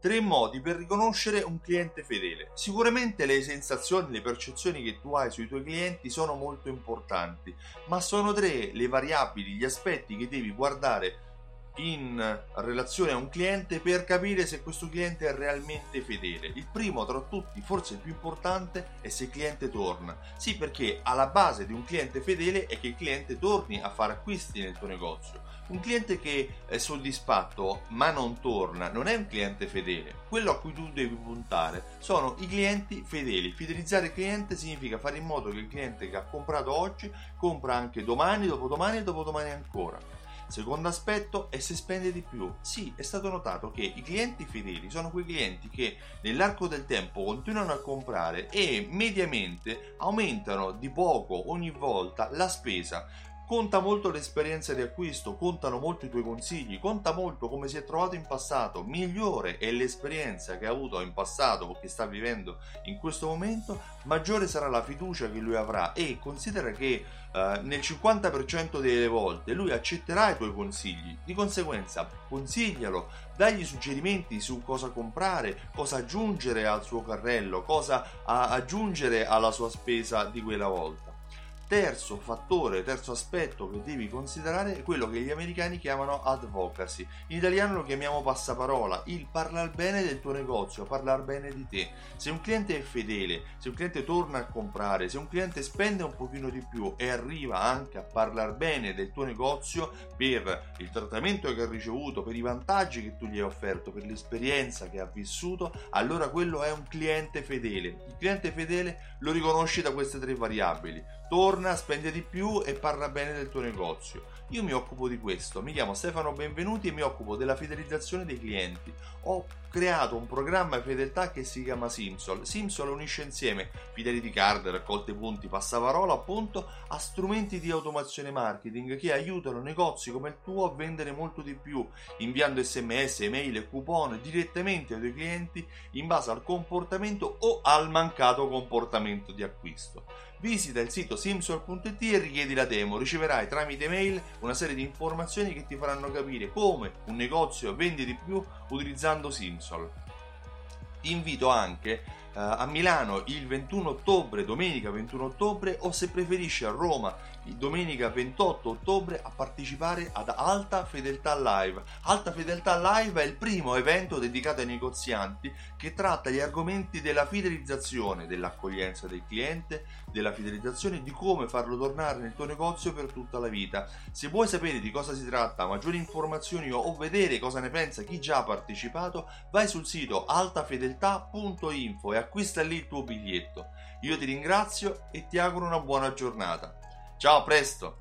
Tre modi per riconoscere un cliente fedele. Sicuramente le sensazioni, le percezioni che tu hai sui tuoi clienti sono molto importanti, ma sono tre le variabili, gli aspetti che devi guardare in relazione a un cliente per capire se questo cliente è realmente fedele. Il primo tra tutti, forse il più importante, è se il cliente torna. Sì, perché alla base di un cliente fedele è che il cliente torni a fare acquisti nel tuo negozio. Un cliente che è soddisfatto ma non torna non è un cliente fedele. Quello a cui tu devi puntare sono i clienti fedeli. Fidelizzare il cliente significa fare in modo che il cliente che ha comprato oggi compra anche domani, dopodomani e dopodomani ancora Secondo aspetto è se spende di più. Sì, è stato notato che i clienti fedeli sono quei clienti che nell'arco del tempo continuano a comprare e mediamente aumentano di poco ogni volta la spesa Conta molto l'esperienza di acquisto, contano molto i tuoi consigli, conta molto come si è trovato in passato. Migliore è l'esperienza che ha avuto in passato o che sta vivendo in questo momento, maggiore sarà la fiducia che lui avrà e considera che eh, nel 50% delle volte lui accetterà i tuoi consigli. Di conseguenza, consiglialo, dagli suggerimenti su cosa comprare, cosa aggiungere al suo carrello, cosa aggiungere alla sua spesa di quella volta terzo fattore, terzo aspetto che devi considerare è quello che gli americani chiamano advocacy. In italiano lo chiamiamo passaparola, il parlare bene del tuo negozio, parlare bene di te. Se un cliente è fedele, se un cliente torna a comprare, se un cliente spende un pochino di più e arriva anche a parlare bene del tuo negozio per il trattamento che ha ricevuto, per i vantaggi che tu gli hai offerto, per l'esperienza che ha vissuto, allora quello è un cliente fedele. Il cliente fedele lo riconosci da queste tre variabili torna, spende di più e parla bene del tuo negozio. Io mi occupo di questo, mi chiamo Stefano Benvenuti e mi occupo della fidelizzazione dei clienti. Ho creato un programma di fedeltà che si chiama Simsol. Simsol unisce insieme fidelity card, raccolte punti, passaparola appunto a strumenti di automazione marketing che aiutano negozi come il tuo a vendere molto di più, inviando sms, email e coupon direttamente ai tuoi clienti in base al comportamento o al mancato comportamento di acquisto. Visita il sito simsol.it e richiedi la demo, riceverai tramite mail una serie di informazioni che ti faranno capire come un negozio vende di più utilizzando Simsol. Ti invito anche uh, a Milano il 21 ottobre, domenica 21 ottobre, o se preferisci a Roma domenica 28 ottobre a partecipare ad Alta Fedeltà Live. Alta Fedeltà Live è il primo evento dedicato ai negozianti che tratta gli argomenti della fidelizzazione, dell'accoglienza del cliente, della fidelizzazione e di come farlo tornare nel tuo negozio per tutta la vita. Se vuoi sapere di cosa si tratta, maggiori informazioni o vedere cosa ne pensa chi già ha partecipato, vai sul sito altafedeltà.info e acquista lì il tuo biglietto. Io ti ringrazio e ti auguro una buona giornata. Ciao, a presto!